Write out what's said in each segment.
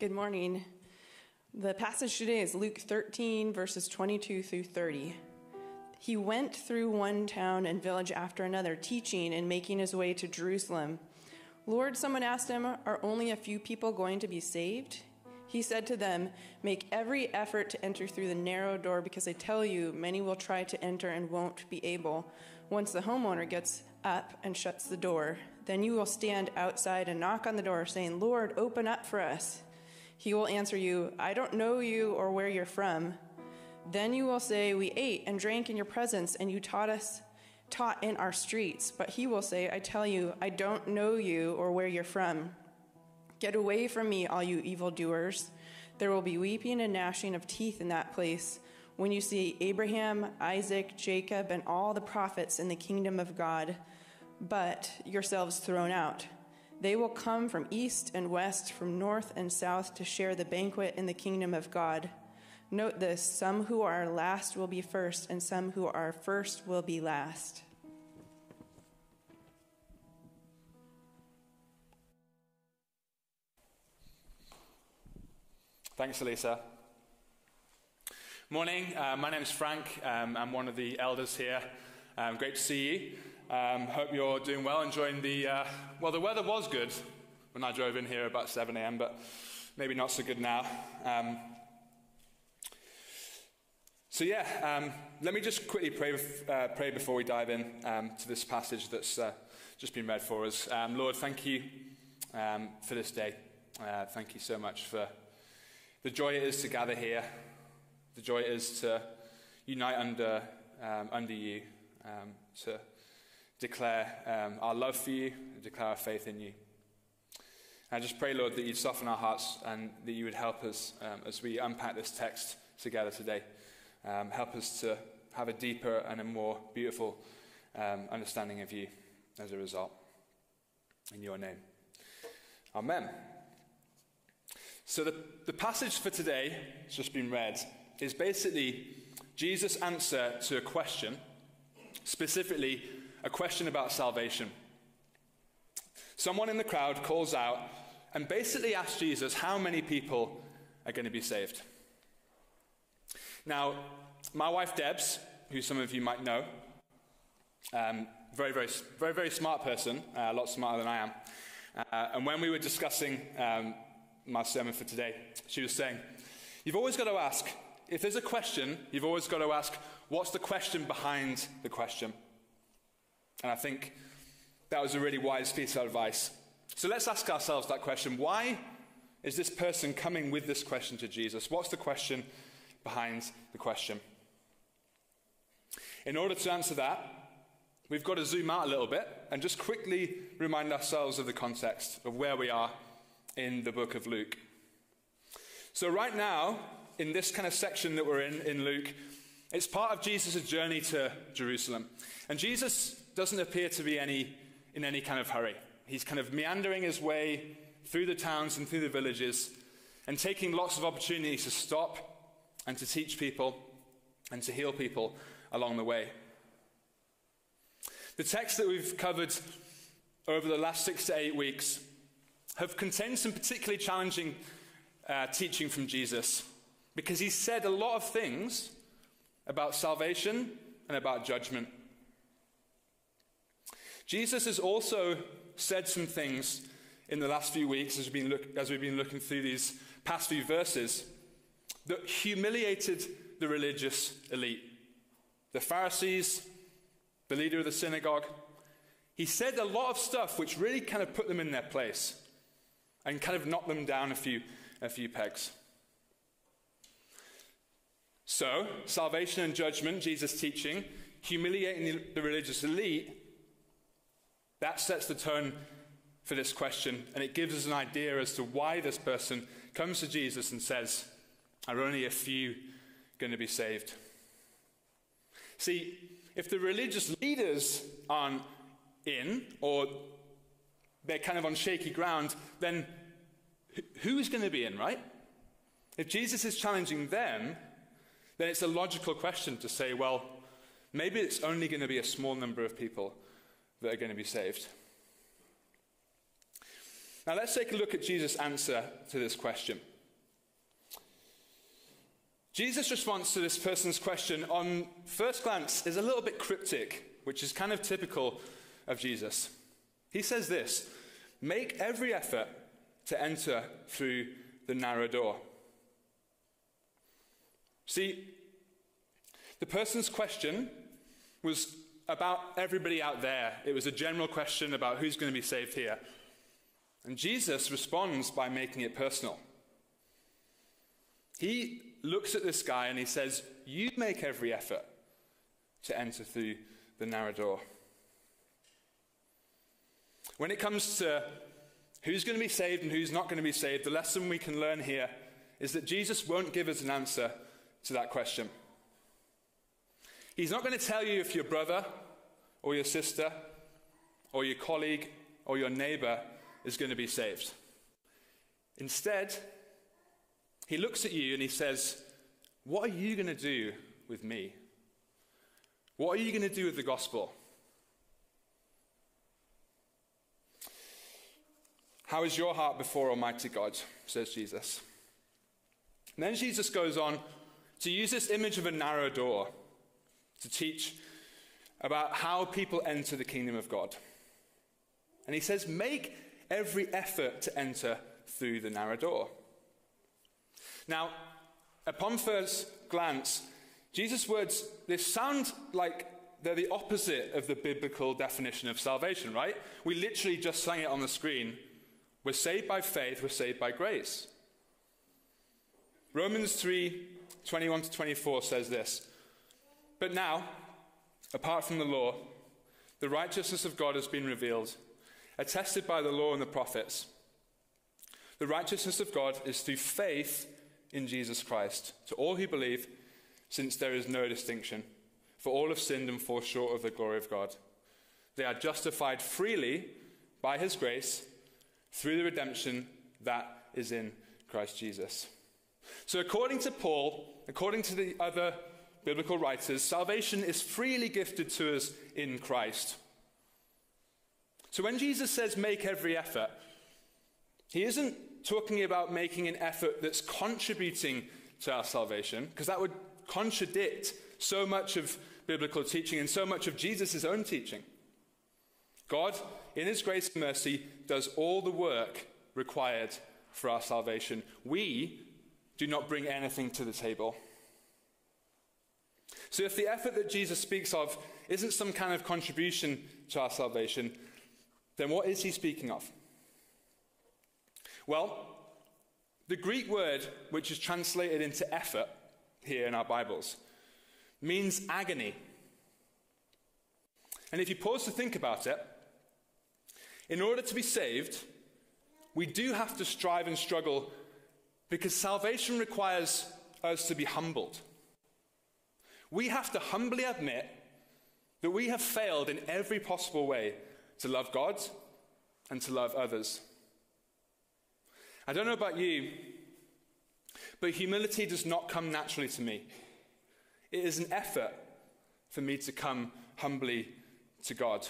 Good morning. The passage today is Luke 13, verses 22 through 30. He went through one town and village after another, teaching and making his way to Jerusalem. Lord, someone asked him, Are only a few people going to be saved? He said to them, Make every effort to enter through the narrow door, because I tell you, many will try to enter and won't be able. Once the homeowner gets up and shuts the door, then you will stand outside and knock on the door, saying, Lord, open up for us. He will answer you, I don't know you or where you're from. Then you will say, We ate and drank in your presence, and you taught us taught in our streets. But he will say, I tell you, I don't know you or where you're from. Get away from me, all you evildoers. There will be weeping and gnashing of teeth in that place when you see Abraham, Isaac, Jacob, and all the prophets in the kingdom of God, but yourselves thrown out. They will come from east and west, from north and south to share the banquet in the kingdom of God. Note this some who are last will be first, and some who are first will be last. Thanks, Elisa. Morning, uh, my name is Frank. Um, I'm one of the elders here. Um, great to see you. Um, hope you're doing well, enjoying the. Uh, well, the weather was good when I drove in here about 7 a.m., but maybe not so good now. Um, so, yeah, um, let me just quickly pray, uh, pray before we dive in um, to this passage that's uh, just been read for us. Um, Lord, thank you um, for this day. Uh, thank you so much for the joy it is to gather here, the joy it is to unite under, under you, to declare um, our love for you, declare our faith in you. And I just pray, Lord, that you'd soften our hearts and that you would help us um, as we unpack this text together today. Um, help us to have a deeper and a more beautiful um, understanding of you as a result. In your name. Amen. So, the, the passage for today, it's just been read, is basically Jesus' answer to a question, specifically a question about salvation. Someone in the crowd calls out and basically asks Jesus how many people are going to be saved. Now, my wife Debs, who some of you might know, um, very, very, very, very smart person, uh, a lot smarter than I am. Uh, and when we were discussing um, my sermon for today. She was saying, You've always got to ask, if there's a question, you've always got to ask, what's the question behind the question? And I think that was a really wise piece of advice. So let's ask ourselves that question why is this person coming with this question to Jesus? What's the question behind the question? In order to answer that, we've got to zoom out a little bit and just quickly remind ourselves of the context of where we are in the book of Luke. So, right now, in this kind of section that we're in, in Luke, it's part of Jesus' journey to Jerusalem. And Jesus doesn't appear to be any, in any kind of hurry. He's kind of meandering his way through the towns and through the villages and taking lots of opportunities to stop and to teach people and to heal people along the way. The text that we've covered over the last six to eight weeks have contained some particularly challenging uh, teaching from Jesus because he said a lot of things about salvation and about judgment. Jesus has also said some things in the last few weeks as we've been, look, as we've been looking through these past few verses that humiliated the religious elite, the Pharisees, the leader of the synagogue. He said a lot of stuff which really kind of put them in their place and kind of knocked them down a few, a few pegs. So, salvation and judgment, Jesus' teaching, humiliating the religious elite, that sets the tone for this question, and it gives us an idea as to why this person comes to Jesus and says, Are only a few going to be saved? See, if the religious leaders aren't in, or they're kind of on shaky ground, then who's going to be in, right? If Jesus is challenging them, then it's a logical question to say, well, maybe it's only going to be a small number of people that are going to be saved. Now let's take a look at Jesus' answer to this question. Jesus' response to this person's question, on first glance, is a little bit cryptic, which is kind of typical of Jesus. He says this Make every effort to enter through the narrow door. See, the person's question was about everybody out there. It was a general question about who's going to be saved here. And Jesus responds by making it personal. He looks at this guy and he says, You make every effort to enter through the narrow door. When it comes to who's going to be saved and who's not going to be saved, the lesson we can learn here is that Jesus won't give us an answer to that question. He's not going to tell you if your brother or your sister or your colleague or your neighbor is going to be saved. Instead, he looks at you and he says, What are you going to do with me? What are you going to do with the gospel? How is your heart before Almighty God? says Jesus. And then Jesus goes on to use this image of a narrow door to teach about how people enter the kingdom of God. And he says, Make every effort to enter through the narrow door. Now, upon first glance, Jesus' words, they sound like they're the opposite of the biblical definition of salvation, right? We literally just sang it on the screen. We're saved by faith, we're saved by grace. Romans 3 21 to 24 says this But now, apart from the law, the righteousness of God has been revealed, attested by the law and the prophets. The righteousness of God is through faith in Jesus Christ to all who believe, since there is no distinction. For all have sinned and fall short of the glory of God. They are justified freely by his grace through the redemption that is in Christ Jesus. So, according to Paul, according to the other biblical writers, salvation is freely gifted to us in Christ. So, when Jesus says make every effort, he isn't talking about making an effort that's contributing to our salvation, because that would contradict so much of biblical teaching and so much of Jesus' own teaching. God, in His grace and mercy, does all the work required for our salvation. We do not bring anything to the table. So, if the effort that Jesus speaks of isn't some kind of contribution to our salvation, then what is he speaking of? Well, the Greek word, which is translated into effort here in our Bibles, means agony. And if you pause to think about it, in order to be saved, we do have to strive and struggle because salvation requires us to be humbled. We have to humbly admit that we have failed in every possible way to love God and to love others. I don't know about you, but humility does not come naturally to me. It is an effort for me to come humbly to God.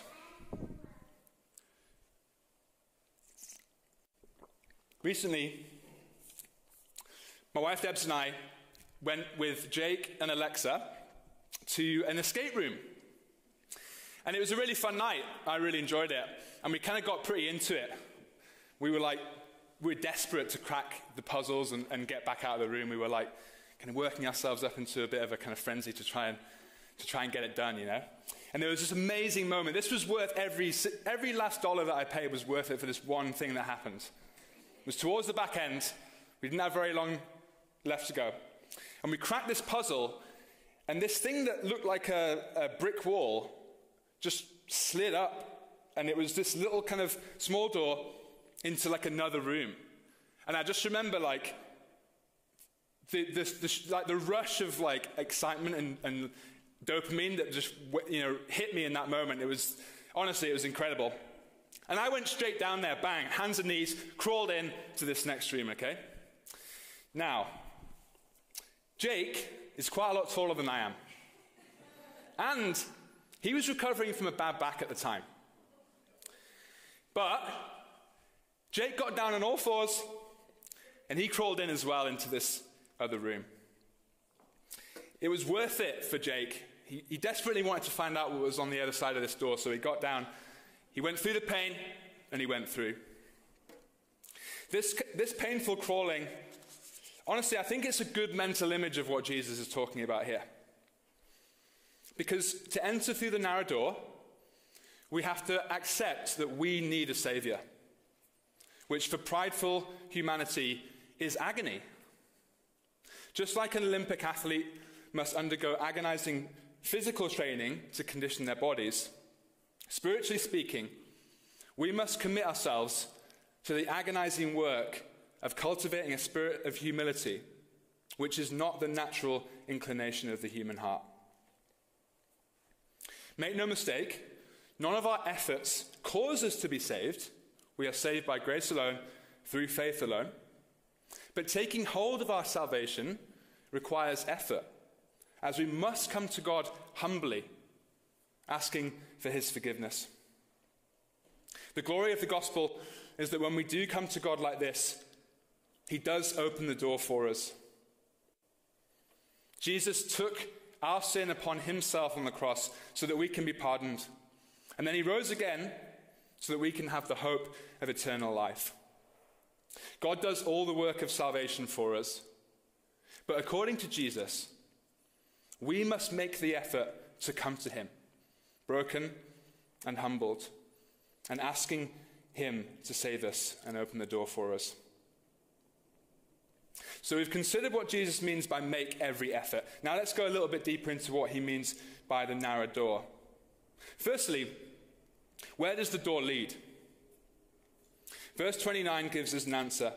Recently, my wife Debs and I went with Jake and Alexa to an escape room. And it was a really fun night. I really enjoyed it. And we kind of got pretty into it. We were like we were desperate to crack the puzzles and, and get back out of the room. We were like kind of working ourselves up into a bit of a kind of frenzy to try and, to try and get it done, you know? And there was this amazing moment. This was worth every, every last dollar that I paid was worth it for this one thing that happened. It was towards the back end. We didn't have very long left to go. And we cracked this puzzle, and this thing that looked like a, a brick wall just slid up. And it was this little kind of small door into like another room. And I just remember like the, the, the, like the rush of like excitement and, and dopamine that just you know hit me in that moment. It was honestly it was incredible. And I went straight down there, bang, hands and knees, crawled in to this next room. Okay. Now, Jake is quite a lot taller than I am, and he was recovering from a bad back at the time. But Jake got down on all fours and he crawled in as well into this other room. It was worth it for Jake. He, he desperately wanted to find out what was on the other side of this door, so he got down. He went through the pain and he went through. This, this painful crawling, honestly, I think it's a good mental image of what Jesus is talking about here. Because to enter through the narrow door, we have to accept that we need a Savior, which for prideful humanity is agony. Just like an Olympic athlete must undergo agonizing physical training to condition their bodies, spiritually speaking, we must commit ourselves to the agonizing work of cultivating a spirit of humility, which is not the natural inclination of the human heart. Make no mistake, none of our efforts cause us to be saved. We are saved by grace alone, through faith alone. But taking hold of our salvation requires effort, as we must come to God humbly, asking for his forgiveness. The glory of the gospel is that when we do come to God like this, he does open the door for us. Jesus took our sin upon himself on the cross so that we can be pardoned. And then he rose again so that we can have the hope of eternal life. God does all the work of salvation for us. But according to Jesus, we must make the effort to come to him, broken and humbled, and asking him to save us and open the door for us. So we've considered what Jesus means by make every effort. Now let's go a little bit deeper into what he means by the narrow door. Firstly, where does the door lead? Verse 29 gives us an answer.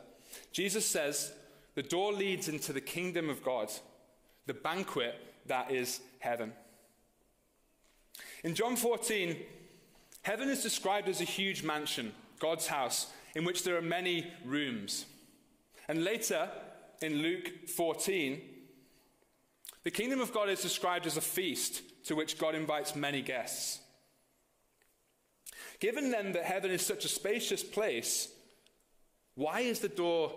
Jesus says, The door leads into the kingdom of God, the banquet that is heaven. In John 14, heaven is described as a huge mansion, God's house, in which there are many rooms. And later, in Luke 14, the kingdom of God is described as a feast to which God invites many guests. Given then that heaven is such a spacious place, why is the door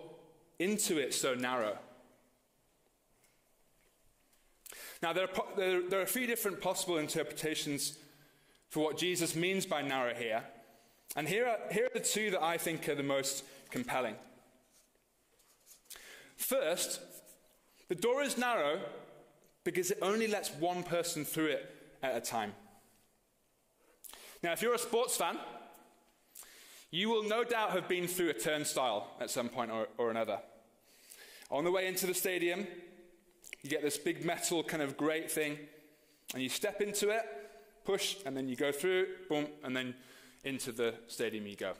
into it so narrow? Now, there are, there, there are a few different possible interpretations for what Jesus means by narrow here. And here are, here are the two that I think are the most compelling. First, the door is narrow because it only lets one person through it at a time. Now, if you're a sports fan, you will no doubt have been through a turnstile at some point or, or another. On the way into the stadium, you get this big metal kind of grate thing, and you step into it, push, and then you go through, boom, and then into the stadium you go.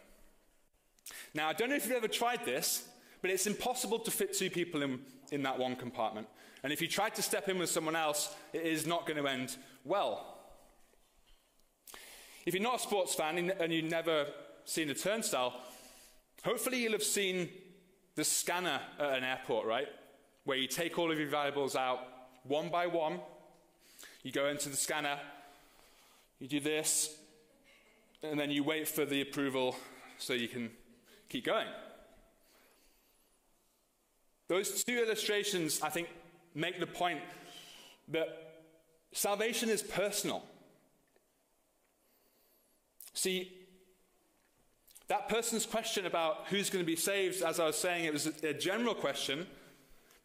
Now, I don't know if you've ever tried this, but it's impossible to fit two people in, in that one compartment. And if you try to step in with someone else, it is not going to end well. If you're not a sports fan and you've never seen a turnstile, hopefully you'll have seen the scanner at an airport, right? Where you take all of your valuables out one by one. You go into the scanner, you do this, and then you wait for the approval so you can keep going. Those two illustrations, I think, make the point that salvation is personal. See, that person's question about who's going to be saved, as I was saying, it was a general question.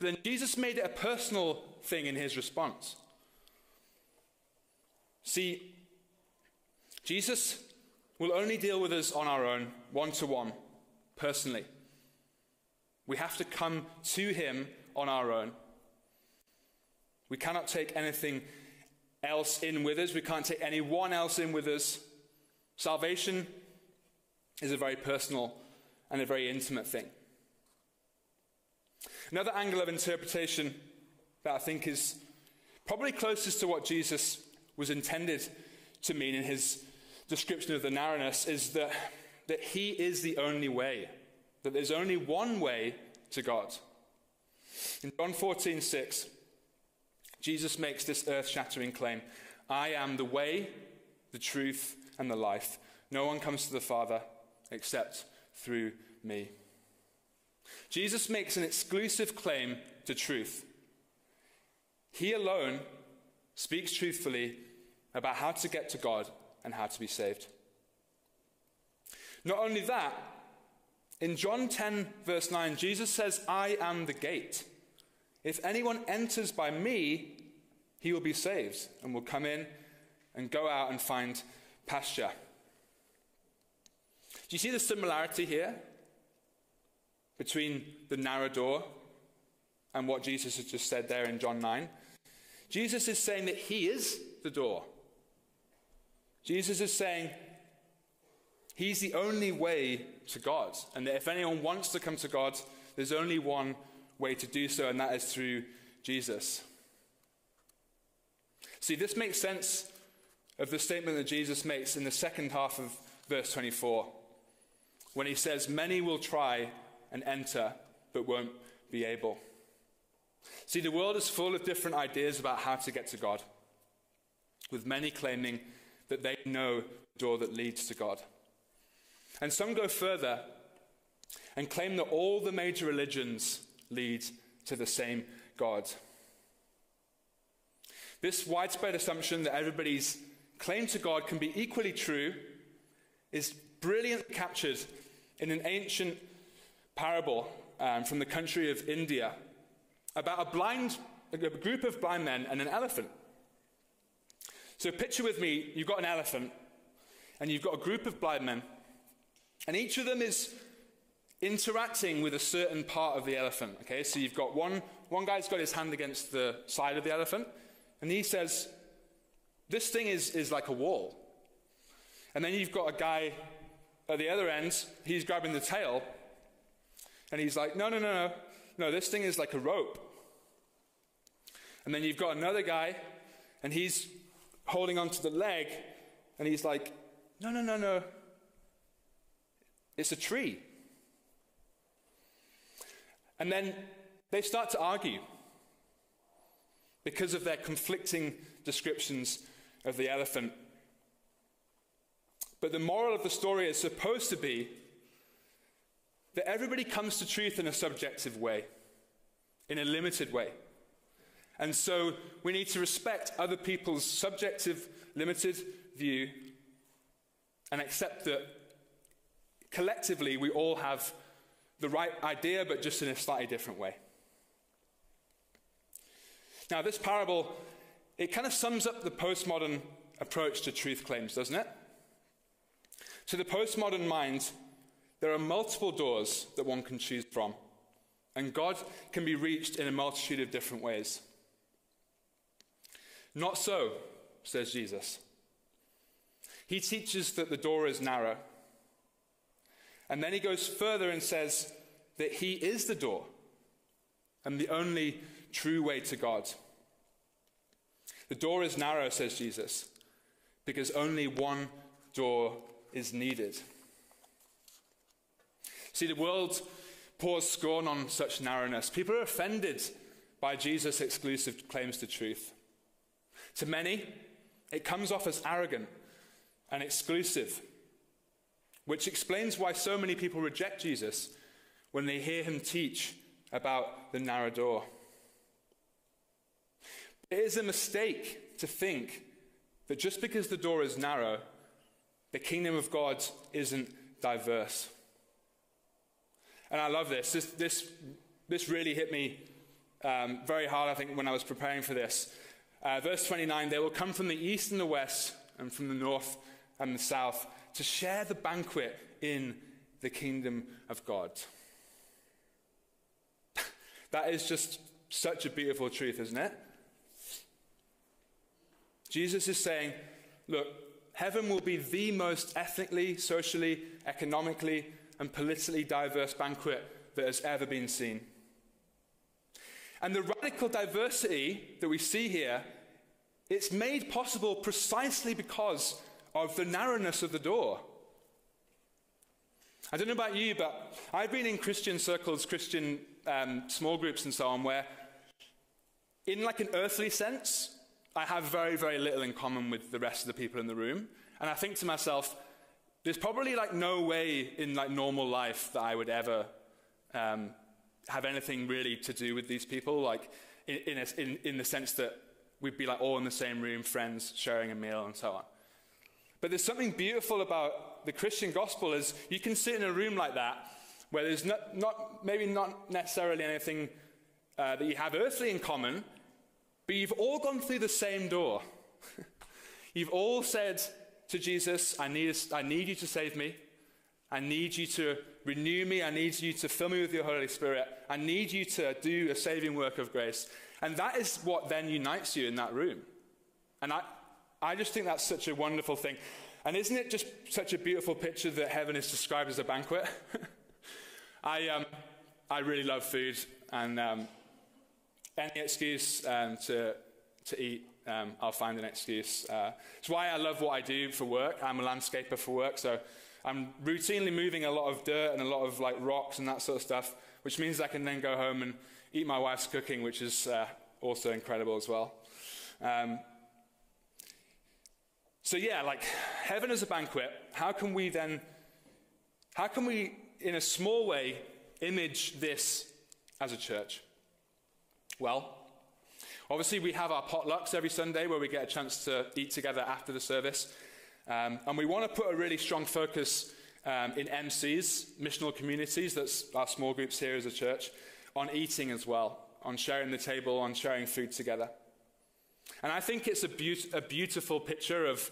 But then Jesus made it a personal thing in his response. See, Jesus will only deal with us on our own, one to one, personally. We have to come to him on our own. We cannot take anything else in with us. We can't take anyone else in with us. Salvation is a very personal and a very intimate thing. Another angle of interpretation that I think is probably closest to what Jesus was intended to mean in his description of the narrowness is that, that he is the only way, that there's only one way to God. In John 14, 6, Jesus makes this earth shattering claim I am the way, the truth, and the life. No one comes to the Father except through me. Jesus makes an exclusive claim to truth. He alone speaks truthfully about how to get to God and how to be saved. Not only that, in John 10, verse 9, Jesus says, I am the gate. If anyone enters by me, he will be saved and will come in and go out and find pasture. Do you see the similarity here between the narrow door and what Jesus has just said there in John 9? Jesus is saying that he is the door. Jesus is saying he's the only way to God, and that if anyone wants to come to God, there's only one way to do so, and that is through Jesus. See, this makes sense of the statement that Jesus makes in the second half of verse 24 when he says, Many will try and enter, but won't be able. See, the world is full of different ideas about how to get to God, with many claiming that they know the door that leads to God. And some go further and claim that all the major religions lead to the same God. This widespread assumption that everybody's claim to God can be equally true is brilliantly captured in an ancient parable um, from the country of India about a blind a group of blind men and an elephant. So picture with me, you've got an elephant and you've got a group of blind men, and each of them is interacting with a certain part of the elephant. Okay, so you've got one, one guy's got his hand against the side of the elephant, and he says, This thing is, is like a wall. And then you've got a guy at the other end, he's grabbing the tail, and he's like, No, no, no, no. No, this thing is like a rope. And then you've got another guy, and he's holding onto the leg, and he's like, No, no, no, no. It's a tree. And then they start to argue because of their conflicting descriptions of the elephant. But the moral of the story is supposed to be that everybody comes to truth in a subjective way, in a limited way. And so we need to respect other people's subjective, limited view and accept that collectively we all have the right idea, but just in a slightly different way. Now, this parable, it kind of sums up the postmodern approach to truth claims, doesn't it? To the postmodern mind, there are multiple doors that one can choose from, and God can be reached in a multitude of different ways. Not so, says Jesus. He teaches that the door is narrow. And then he goes further and says that he is the door and the only true way to God. The door is narrow, says Jesus, because only one door is needed. See, the world pours scorn on such narrowness. People are offended by Jesus' exclusive claims to truth. To many, it comes off as arrogant and exclusive, which explains why so many people reject Jesus when they hear him teach about the narrow door. It is a mistake to think that just because the door is narrow, the kingdom of God isn't diverse. And I love this. This, this, this really hit me um, very hard, I think, when I was preparing for this. Uh, verse 29 They will come from the east and the west, and from the north and the south, to share the banquet in the kingdom of God. that is just such a beautiful truth, isn't it? Jesus is saying, look, heaven will be the most ethnically, socially, economically, and politically diverse banquet that has ever been seen. And the radical diversity that we see here, it's made possible precisely because of the narrowness of the door. I don't know about you, but I've been in Christian circles, Christian um, small groups, and so on, where, in like an earthly sense, I have very, very little in common with the rest of the people in the room. And I think to myself, there's probably like no way in like normal life that I would ever um, have anything really to do with these people, like in, in, a, in, in the sense that we'd be like all in the same room, friends, sharing a meal, and so on. But there's something beautiful about the Christian gospel is you can sit in a room like that where there's not, not maybe not necessarily anything uh, that you have earthly in common, but you've all gone through the same door. you've all said to Jesus, I need, I need you to save me. I need you to renew me. I need you to fill me with your Holy Spirit. I need you to do a saving work of grace. And that is what then unites you in that room. And I, I just think that's such a wonderful thing. And isn't it just such a beautiful picture that heaven is described as a banquet? I, um, I really love food, and um, any excuse um, to, to eat, um, I'll find an excuse. Uh, it's why I love what I do for work. I'm a landscaper for work, so I'm routinely moving a lot of dirt and a lot of like rocks and that sort of stuff, which means I can then go home and eat my wife's cooking, which is uh, also incredible as well. Um, so yeah, like heaven is a banquet. How can we then, how can we, in a small way, image this as a church? Well, obviously we have our potlucks every Sunday where we get a chance to eat together after the service. Um, and we want to put a really strong focus um, in MCs, missional communities, that's our small groups here as a church, on eating as well, on sharing the table, on sharing food together. And I think it's a, be- a beautiful picture of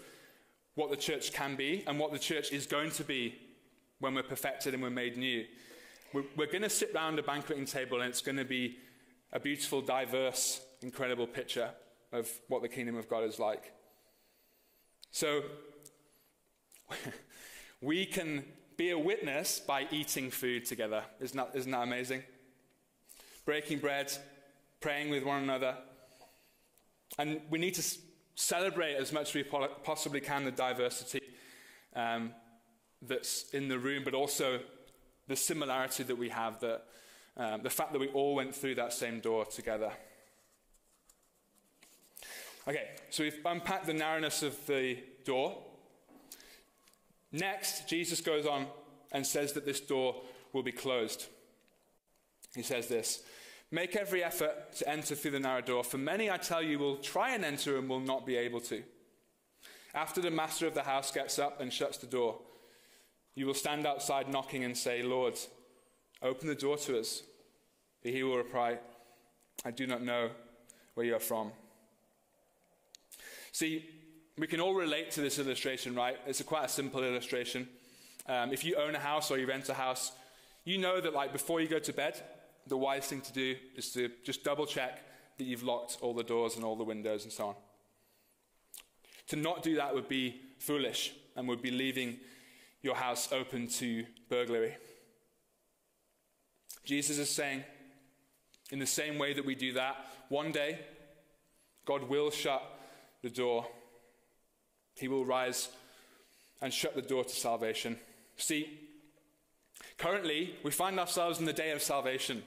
what the church can be and what the church is going to be when we're perfected and we're made new. We're, we're going to sit round a banqueting table and it's going to be a beautiful, diverse, incredible picture of what the kingdom of God is like. So, we can be a witness by eating food together. Isn't that, isn't that amazing? Breaking bread, praying with one another. And we need to celebrate as much as we possibly can the diversity um, that's in the room, but also the similarity that we have, that, um, the fact that we all went through that same door together. Okay, so we've unpacked the narrowness of the door. Next, Jesus goes on and says that this door will be closed. He says this Make every effort to enter through the narrow door, for many, I tell you, will try and enter and will not be able to. After the master of the house gets up and shuts the door, you will stand outside knocking and say, Lord, open the door to us. But he will reply, I do not know where you are from. See, we can all relate to this illustration, right? It's a quite a simple illustration. Um, if you own a house or you rent a house, you know that like before you go to bed, the wise thing to do is to just double check that you've locked all the doors and all the windows and so on. To not do that would be foolish and would be leaving your house open to burglary. Jesus is saying, in the same way that we do that, one day God will shut the door he will rise and shut the door to salvation. See, currently, we find ourselves in the day of salvation,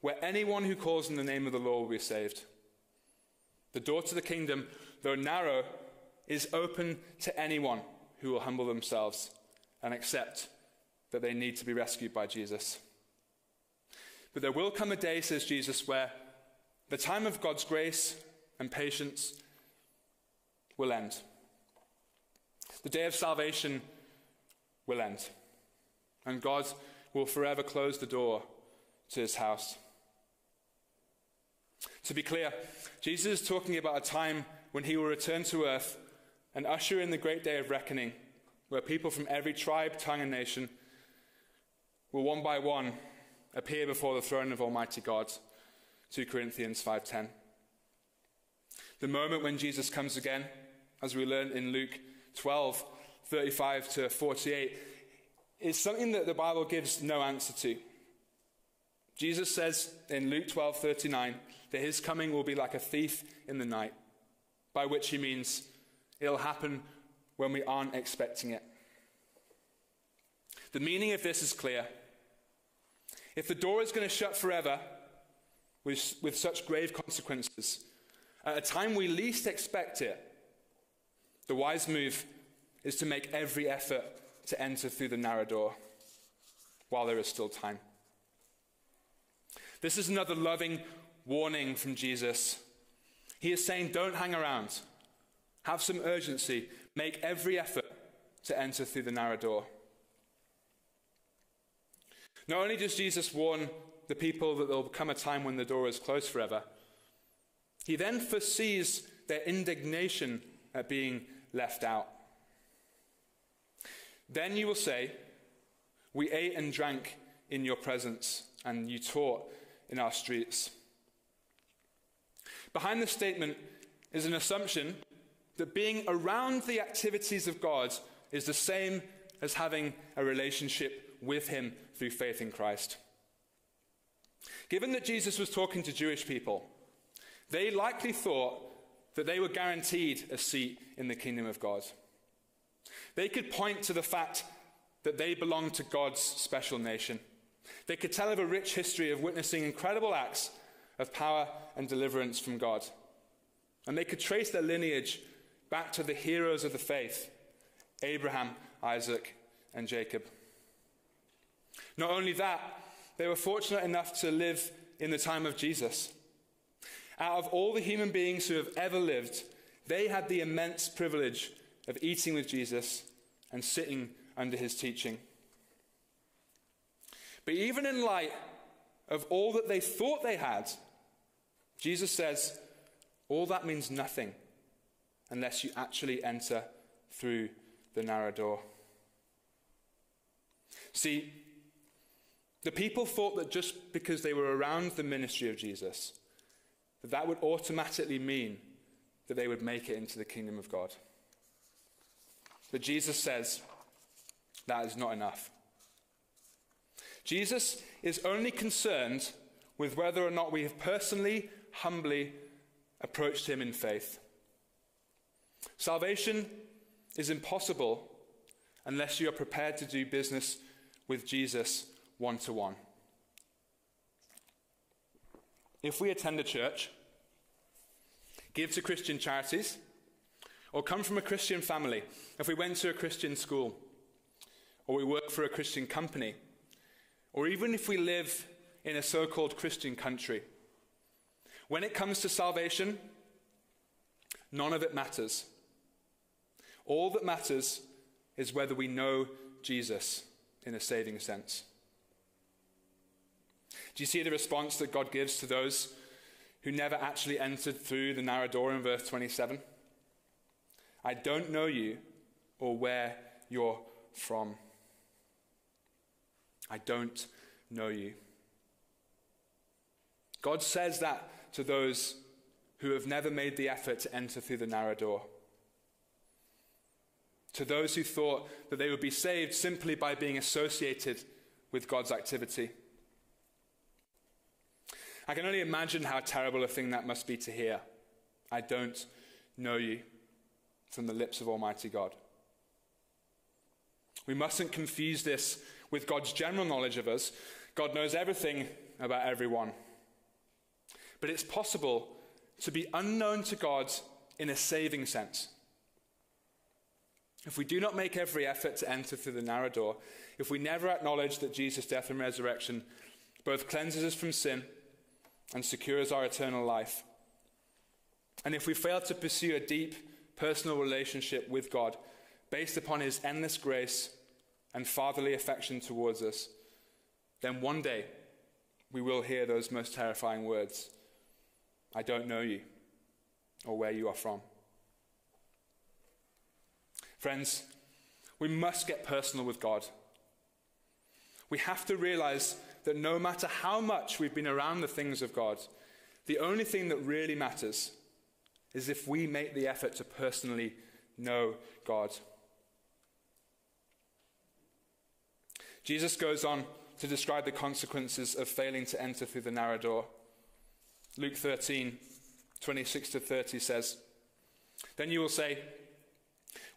where anyone who calls in the name of the Lord will be saved. The door to the kingdom, though narrow, is open to anyone who will humble themselves and accept that they need to be rescued by Jesus. But there will come a day, says Jesus, where the time of God's grace and patience will end. The day of salvation will end, and God will forever close the door to his house. To be clear, Jesus is talking about a time when he will return to earth and usher in the great day of reckoning, where people from every tribe, tongue, and nation will one by one appear before the throne of Almighty God. 2 Corinthians 5:10. The moment when Jesus comes again, as we learn in Luke 12, 35 to 48, is something that the Bible gives no answer to. Jesus says in Luke 12, 39, that his coming will be like a thief in the night, by which he means it'll happen when we aren't expecting it. The meaning of this is clear. If the door is going to shut forever with, with such grave consequences, at a time we least expect it, the wise move is to make every effort to enter through the narrow door while there is still time. This is another loving warning from Jesus. He is saying, Don't hang around. Have some urgency. Make every effort to enter through the narrow door. Not only does Jesus warn the people that there will come a time when the door is closed forever, he then foresees their indignation at being left out. Then you will say, We ate and drank in your presence, and you taught in our streets. Behind this statement is an assumption that being around the activities of God is the same as having a relationship with Him through faith in Christ. Given that Jesus was talking to Jewish people, they likely thought that they were guaranteed a seat in the kingdom of God. They could point to the fact that they belonged to God's special nation. They could tell of a rich history of witnessing incredible acts of power and deliverance from God. And they could trace their lineage back to the heroes of the faith Abraham, Isaac, and Jacob. Not only that, they were fortunate enough to live in the time of Jesus. Out of all the human beings who have ever lived, they had the immense privilege of eating with Jesus and sitting under his teaching. But even in light of all that they thought they had, Jesus says, all that means nothing unless you actually enter through the narrow door. See, the people thought that just because they were around the ministry of Jesus, that that would automatically mean that they would make it into the kingdom of God. But Jesus says that is not enough. Jesus is only concerned with whether or not we have personally, humbly approached him in faith. Salvation is impossible unless you are prepared to do business with Jesus one to one. If we attend a church, give to Christian charities, or come from a Christian family, if we went to a Christian school, or we work for a Christian company, or even if we live in a so called Christian country, when it comes to salvation, none of it matters. All that matters is whether we know Jesus in a saving sense. Do you see the response that God gives to those who never actually entered through the narrow door in verse 27? I don't know you or where you're from. I don't know you. God says that to those who have never made the effort to enter through the narrow door to those who thought that they would be saved simply by being associated with God's activity. I can only imagine how terrible a thing that must be to hear. I don't know you from the lips of Almighty God. We mustn't confuse this with God's general knowledge of us. God knows everything about everyone. But it's possible to be unknown to God in a saving sense. If we do not make every effort to enter through the narrow door, if we never acknowledge that Jesus' death and resurrection both cleanses us from sin and secures our eternal life, and if we fail to pursue a deep personal relationship with God based upon his endless grace and fatherly affection towards us, then one day we will hear those most terrifying words I don't know you or where you are from. Friends, we must get personal with God. We have to realize that no matter how much we've been around the things of God, the only thing that really matters is if we make the effort to personally know God. Jesus goes on to describe the consequences of failing to enter through the narrow door. Luke 13, 26 to 30 says, Then you will say,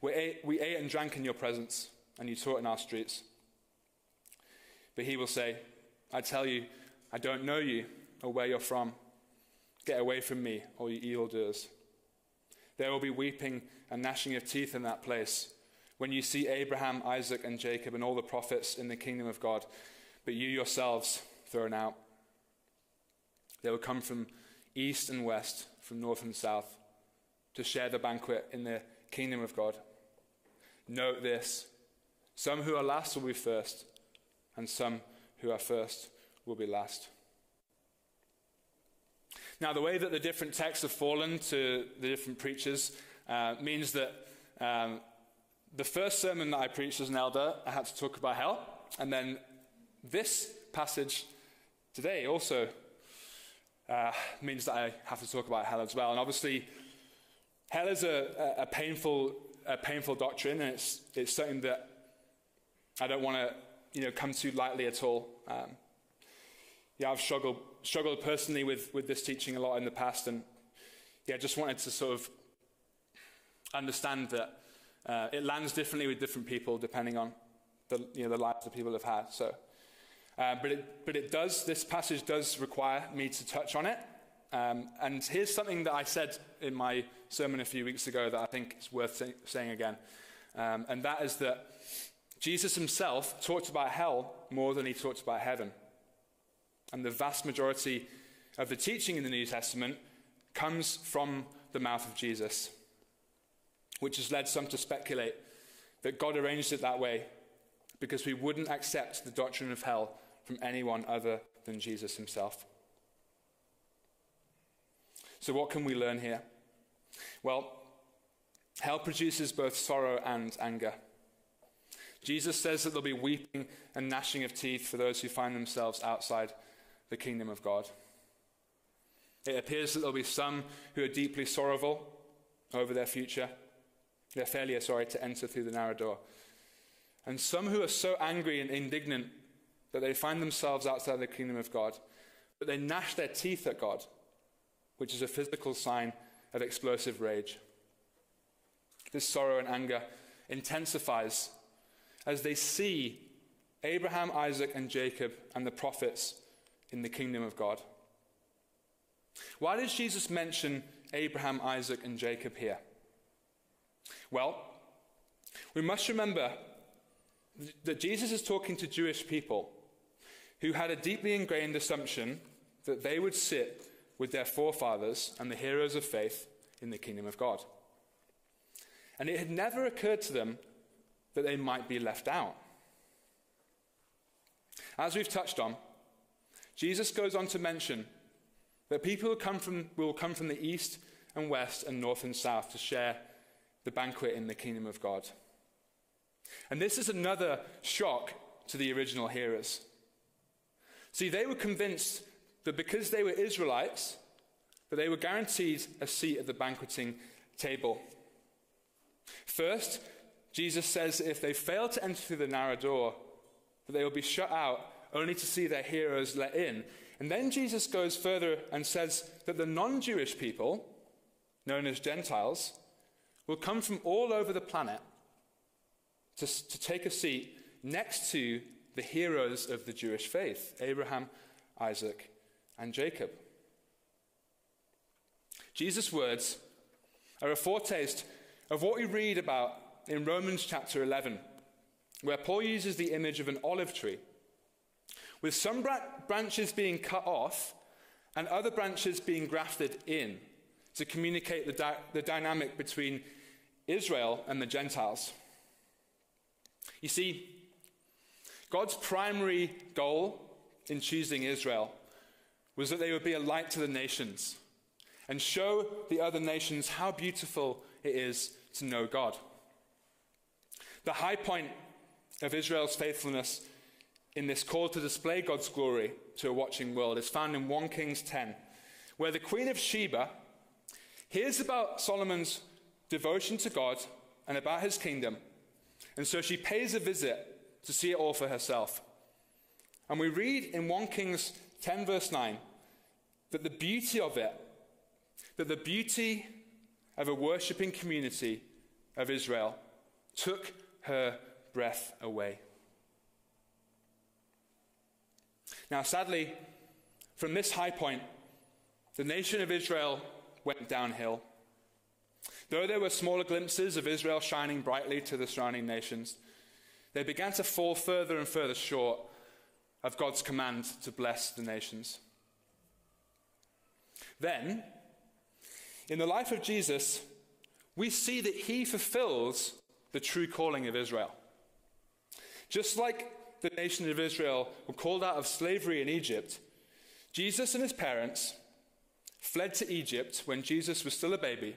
we ate, we ate and drank in your presence, and you taught in our streets. But he will say, I tell you, I don't know you or where you're from. Get away from me, all you evildoers. There will be weeping and gnashing of teeth in that place, when you see Abraham, Isaac, and Jacob and all the prophets in the kingdom of God, but you yourselves thrown out. They will come from east and west, from north and south, to share the banquet in the kingdom of God. Note this some who are last will be first, and some who are first will be last. Now, the way that the different texts have fallen to the different preachers uh, means that um, the first sermon that I preached as an elder, I had to talk about hell. And then this passage today also uh, means that I have to talk about hell as well. And obviously, hell is a, a, painful, a painful doctrine, and it's, it's something that I don't want to you know, come too lightly at all. Um, yeah, I've struggled, struggled personally with, with this teaching a lot in the past, and yeah, just wanted to sort of understand that uh, it lands differently with different people depending on the, you know, the lives that people have had. So, uh, but, it, but it does, this passage does require me to touch on it. Um, and here's something that I said in my sermon a few weeks ago that I think is worth say, saying again. Um, and that is that Jesus himself talked about hell more than he talked about heaven. And the vast majority of the teaching in the New Testament comes from the mouth of Jesus which has led some to speculate that God arranged it that way because we wouldn't accept the doctrine of hell from anyone other than Jesus himself. So, what can we learn here? Well, hell produces both sorrow and anger. Jesus says that there'll be weeping and gnashing of teeth for those who find themselves outside the kingdom of God. It appears that there'll be some who are deeply sorrowful over their future, their failure, sorry, to enter through the narrow door. And some who are so angry and indignant that they find themselves outside the kingdom of God, but they gnash their teeth at God, which is a physical sign of explosive rage. This sorrow and anger intensifies as they see Abraham, Isaac, and Jacob and the prophets in the kingdom of God. Why does Jesus mention Abraham, Isaac, and Jacob here? Well, we must remember that Jesus is talking to Jewish people who had a deeply ingrained assumption that they would sit with their forefathers and the heroes of faith in the kingdom of God. And it had never occurred to them that they might be left out. As we've touched on, Jesus goes on to mention that people will come from, will come from the east and west and north and south to share the banquet in the kingdom of God. And this is another shock to the original hearers. See, they were convinced that because they were Israelites, that they were guaranteed a seat at the banqueting table. First, Jesus says that if they fail to enter through the narrow door, that they will be shut out only to see their heroes let in. And then Jesus goes further and says that the non Jewish people, known as Gentiles, will come from all over the planet to, to take a seat next to the heroes of the Jewish faith Abraham, Isaac, and Jacob. Jesus' words are a foretaste of what we read about in Romans chapter 11, where Paul uses the image of an olive tree, with some branches being cut off and other branches being grafted in to communicate the, di- the dynamic between Israel and the Gentiles. You see, God's primary goal in choosing Israel was that they would be a light to the nations and show the other nations how beautiful it is to know God. The high point of Israel's faithfulness in this call to display God's glory to a watching world is found in 1 Kings 10, where the Queen of Sheba hears about Solomon's devotion to God and about his kingdom. And so she pays a visit to see it all for herself. And we read in 1 Kings 10, verse 9, that the beauty of it, that the beauty of a worshipping community of Israel took her breath away. Now, sadly, from this high point, the nation of Israel went downhill. Though there were smaller glimpses of Israel shining brightly to the surrounding nations, they began to fall further and further short of God's command to bless the nations. Then, in the life of Jesus, we see that he fulfills the true calling of Israel. Just like the nation of Israel were called out of slavery in Egypt, Jesus and his parents fled to Egypt when Jesus was still a baby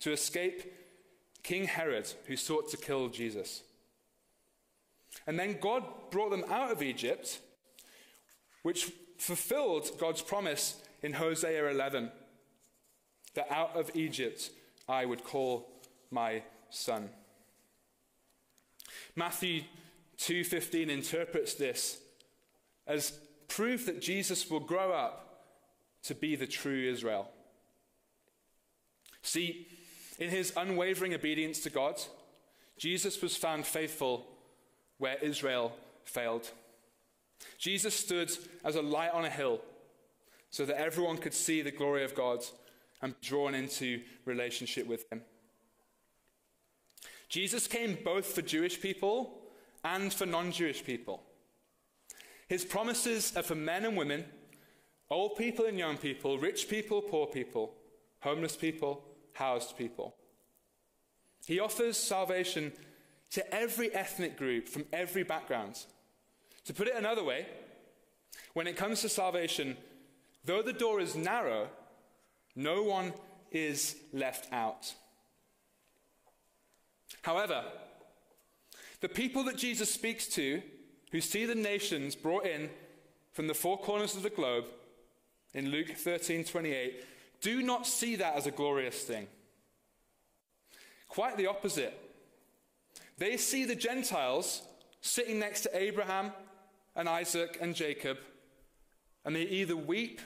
to escape King Herod, who sought to kill Jesus. And then God brought them out of Egypt, which fulfilled God's promise in Hosea 11 that out of Egypt I would call my son. Matthew 2:15 interprets this as proof that Jesus will grow up to be the true Israel. See, in his unwavering obedience to God, Jesus was found faithful where Israel failed. Jesus stood as a light on a hill so that everyone could see the glory of God and be drawn into relationship with him. Jesus came both for Jewish people and for non Jewish people. His promises are for men and women, old people and young people, rich people, poor people, homeless people, housed people. He offers salvation to every ethnic group from every background. To put it another way, when it comes to salvation, though the door is narrow, no one is left out. However, the people that Jesus speaks to, who see the nations brought in from the four corners of the globe, in Luke 13 28, do not see that as a glorious thing. Quite the opposite. They see the Gentiles sitting next to Abraham and Isaac and Jacob, and they either weep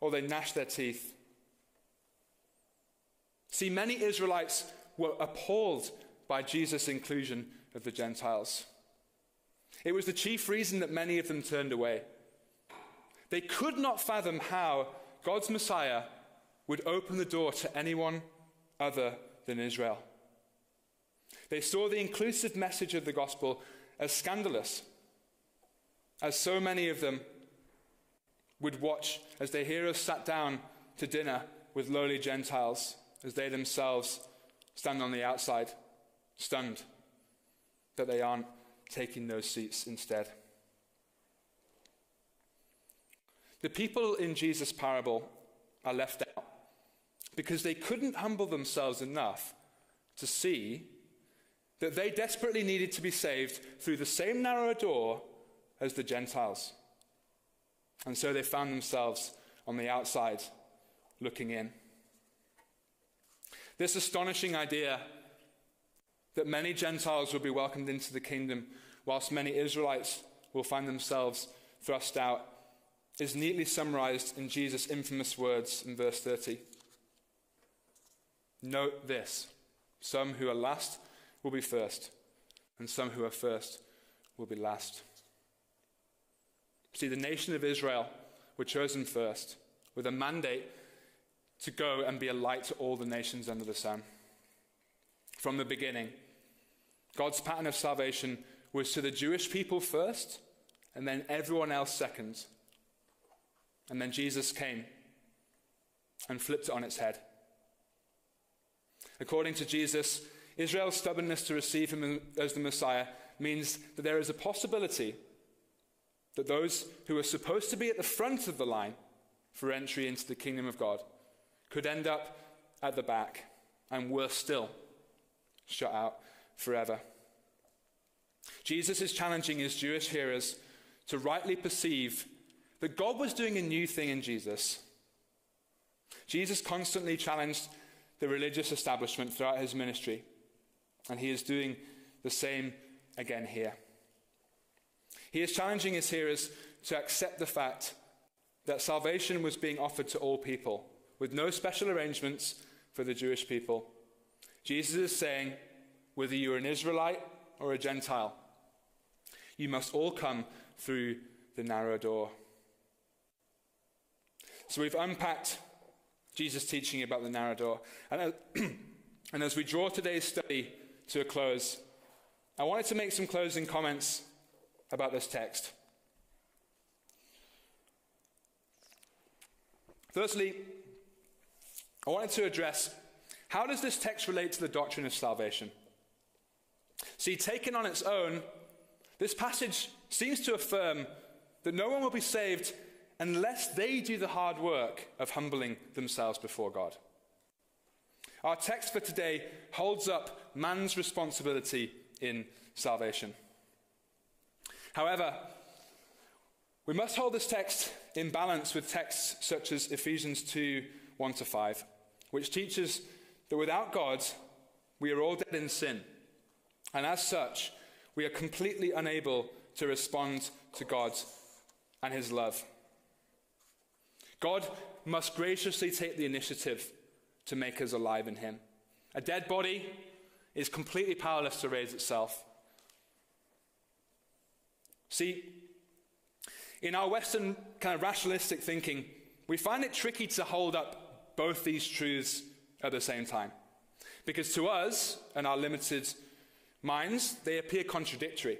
or they gnash their teeth. See, many Israelites were appalled by Jesus' inclusion of the Gentiles. It was the chief reason that many of them turned away. They could not fathom how God's Messiah would open the door to anyone other than Israel. They saw the inclusive message of the gospel as scandalous, as so many of them would watch as their heroes sat down to dinner with lowly Gentiles, as they themselves stand on the outside, stunned that they aren't taking those seats instead. The people in Jesus' parable are left out because they couldn't humble themselves enough to see that they desperately needed to be saved through the same narrow door as the Gentiles. And so they found themselves on the outside looking in. This astonishing idea that many Gentiles will be welcomed into the kingdom, whilst many Israelites will find themselves thrust out, is neatly summarized in Jesus' infamous words in verse 30. Note this some who are last will be first, and some who are first will be last. See, the nation of Israel were chosen first with a mandate to go and be a light to all the nations under the sun. From the beginning, God's pattern of salvation was to the Jewish people first, and then everyone else second. And then Jesus came and flipped it on its head. According to Jesus, Israel's stubbornness to receive him as the Messiah means that there is a possibility that those who are supposed to be at the front of the line for entry into the kingdom of God could end up at the back and worse still, shut out forever. Jesus is challenging his Jewish hearers to rightly perceive that God was doing a new thing in Jesus. Jesus constantly challenged the religious establishment throughout his ministry, and he is doing the same again here. He is challenging his hearers to accept the fact that salvation was being offered to all people, with no special arrangements for the Jewish people. Jesus is saying, whether you're an Israelite or a Gentile, you must all come through the narrow door. So we've unpacked Jesus' teaching about the narrow door. And And as we draw today's study to a close, I wanted to make some closing comments about this text. Firstly, I wanted to address how does this text relate to the doctrine of salvation? See, taken on its own, this passage seems to affirm that no one will be saved unless they do the hard work of humbling themselves before God. Our text for today holds up man's responsibility in salvation. However, we must hold this text in balance with texts such as Ephesians 2 1 to 5, which teaches that without God, we are all dead in sin. And as such, we are completely unable to respond to God and His love. God must graciously take the initiative to make us alive in Him. A dead body is completely powerless to raise itself. See, in our Western kind of rationalistic thinking, we find it tricky to hold up both these truths at the same time. Because to us and our limited minds, they appear contradictory.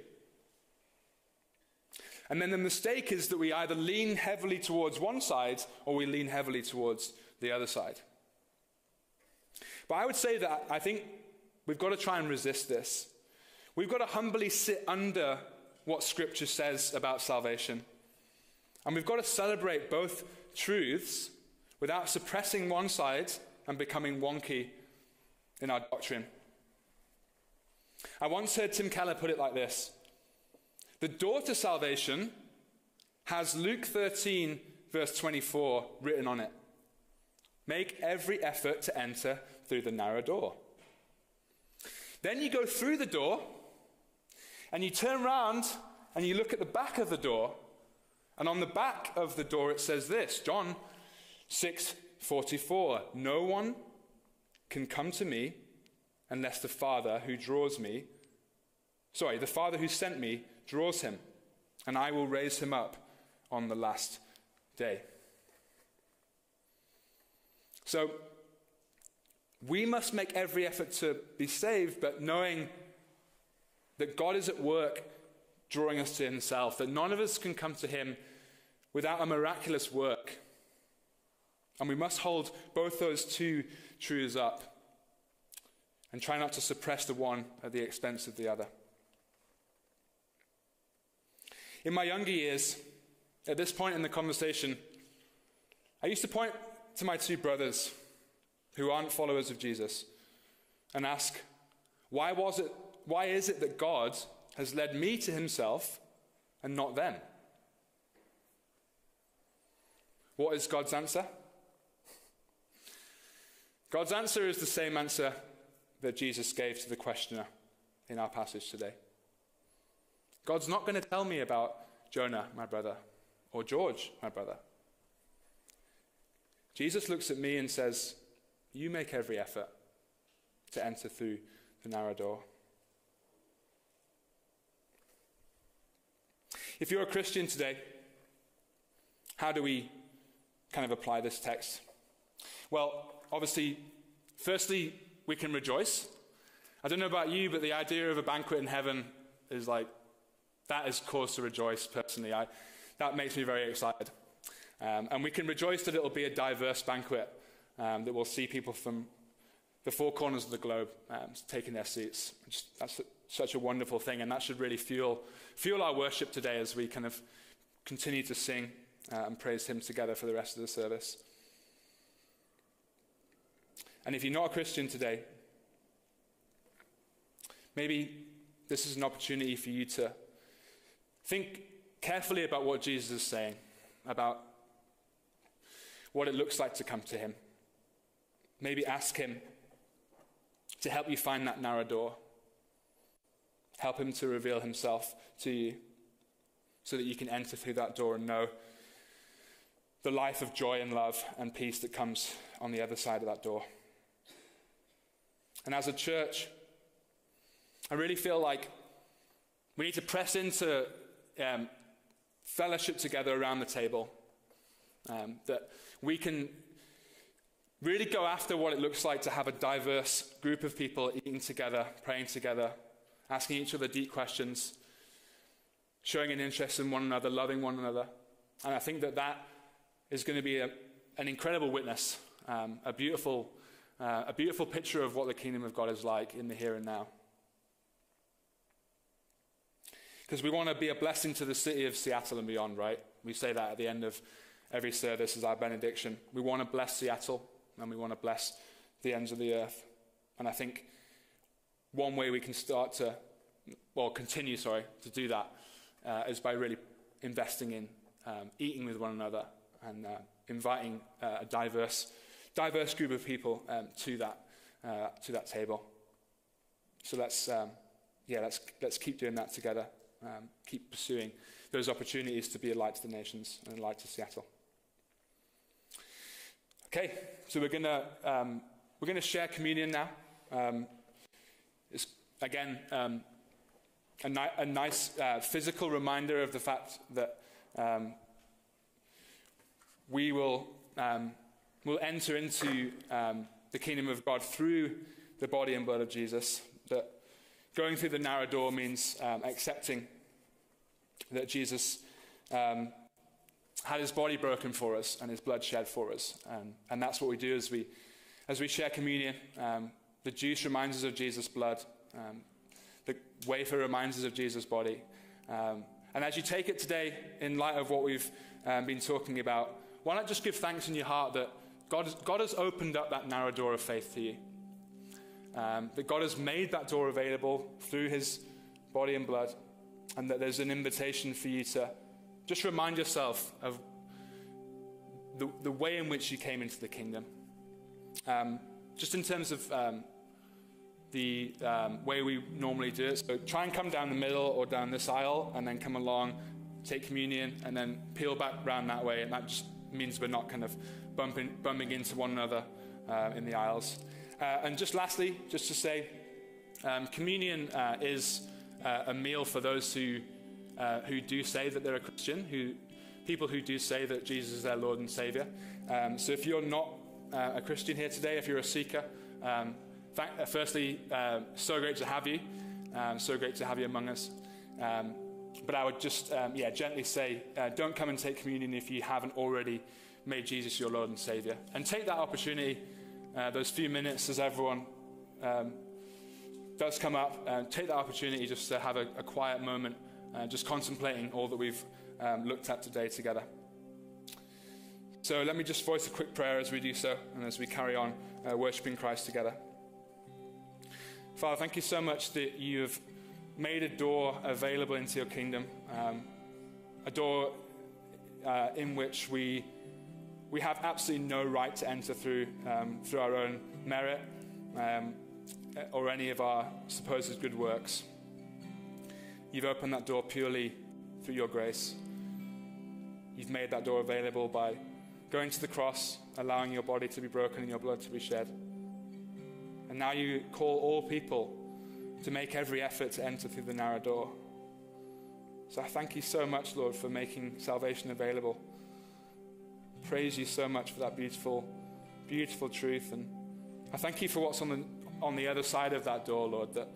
And then the mistake is that we either lean heavily towards one side or we lean heavily towards the other side. But I would say that I think we've got to try and resist this. We've got to humbly sit under what Scripture says about salvation. And we've got to celebrate both truths without suppressing one side and becoming wonky in our doctrine. I once heard Tim Keller put it like this The door to salvation has Luke 13, verse 24, written on it. Make every effort to enter through the narrow door. Then you go through the door and you turn around and you look at the back of the door. And on the back of the door it says this John 6 44. No one can come to me unless the Father who draws me, sorry, the Father who sent me draws him, and I will raise him up on the last day. So, we must make every effort to be saved, but knowing that God is at work drawing us to Himself, that none of us can come to Him without a miraculous work. And we must hold both those two truths up and try not to suppress the one at the expense of the other. In my younger years, at this point in the conversation, I used to point to my two brothers who aren't followers of Jesus and ask, why was it why is it that God has led me to himself and not them? What is God's answer? God's answer is the same answer that Jesus gave to the questioner in our passage today. God's not going to tell me about Jonah, my brother, or George, my brother. Jesus looks at me and says, You make every effort to enter through the narrow door. If you're a Christian today, how do we kind of apply this text? Well, obviously, firstly, we can rejoice. I don't know about you, but the idea of a banquet in heaven is like, that is cause to rejoice personally. I, that makes me very excited. Um, and we can rejoice that it will be a diverse banquet um, that will see people from the four corners of the globe um, taking their seats. Just, that's such a wonderful thing, and that should really fuel, fuel our worship today as we kind of continue to sing uh, and praise Him together for the rest of the service. And if you're not a Christian today, maybe this is an opportunity for you to think carefully about what Jesus is saying, about what it looks like to come to Him. Maybe ask Him to help you find that narrow door. Help Him to reveal Himself to you so that you can enter through that door and know the life of joy and love and peace that comes on the other side of that door. And as a church, I really feel like we need to press into um, fellowship together around the table. Um, that we can really go after what it looks like to have a diverse group of people eating together, praying together, asking each other deep questions, showing an interest in one another, loving one another. And I think that that is going to be a, an incredible witness, um, a, beautiful, uh, a beautiful picture of what the kingdom of God is like in the here and now. Because we want to be a blessing to the city of Seattle and beyond, right? We say that at the end of every service as our benediction. We want to bless Seattle and we want to bless the ends of the earth. And I think one way we can start to, well, continue, sorry, to do that uh, is by really investing in um, eating with one another and uh, inviting uh, a diverse, diverse group of people um, to that uh, to that table. So let's um, yeah let's let's keep doing that together. Um, keep pursuing those opportunities to be a light to the nations and a light to Seattle. Okay, so we're gonna um, we're gonna share communion now. Um, it's again um, a, ni- a, nice uh, physical reminder of the fact that um, we will um, will enter into um, the kingdom of God through the body and blood of Jesus. That going through the narrow door means accepting that Jesus had his body broken for us and his blood shed for us. Um, and that's what we do as we, as we share communion. Um, the juice reminds us of Jesus' blood, um, the wafer reminds us of Jesus' body. Um, and as you take it today, in light of what we've um, been talking about, why not just give thanks in your heart that God, God has opened up that narrow door of faith to you? Um, that God has made that door available through his body and blood, and that there's an invitation for you to just remind yourself of the, the way in which you came into the kingdom. Um, just in terms of um, the um, way we normally do it. So try and come down the middle or down this aisle and then come along, take communion, and then peel back round that way. And that just means we're not kind of bumping, bumping into one another uh, in the aisles. Uh, and just lastly, just to say, um, communion uh, is uh, a meal for those who uh, who do say that they're a Christian, who people who do say that Jesus is their Lord and Savior. Um, so if you're not uh, a Christian here today, if you're a seeker, um, uh, firstly, uh, so great to have you. Um, so great to have you among us. Um, but I would just, um, yeah, gently say, uh, don't come and take communion if you haven't already made Jesus your Lord and Savior. And take that opportunity, uh, those few minutes as everyone does come up, take that opportunity just to have a, a quiet moment uh, just contemplating all that we've um, looked at today together. So let me just voice a quick prayer as we do so and as we carry on uh, worshipping Christ together. Father, thank you so much that you have made a door available into your kingdom, um, a door uh, in which we, we have absolutely no right to enter through, um, through our own merit um, or any of our supposed good works. You've opened that door purely through your grace. You've made that door available by going to the cross, allowing your body to be broken and your blood to be shed. And now you call all people to make every effort to enter through the narrow door. So I thank you so much, Lord, for making salvation available. Praise you so much for that beautiful, beautiful truth. And I thank you for what's on the, on the other side of that door, Lord, that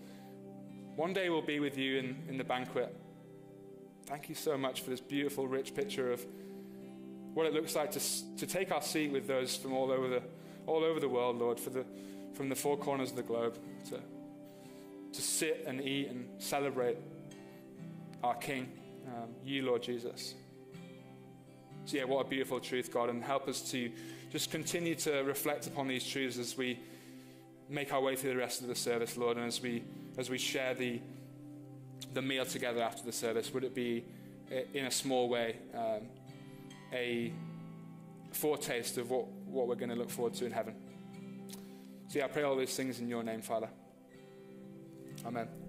one day we'll be with you in, in the banquet. Thank you so much for this beautiful, rich picture of what it looks like to, to take our seat with those from all over the, all over the world, Lord, for the, from the four corners of the globe, to, to sit and eat and celebrate our King, um, you, Lord Jesus. So, yeah, what a beautiful truth, God, and help us to just continue to reflect upon these truths as we make our way through the rest of the service, Lord, and as we as we share the, the meal together after the service, would it be, in a small way, um, a foretaste of what, what we're going to look forward to in heaven? So, yeah, I pray all these things in your name, Father. Amen.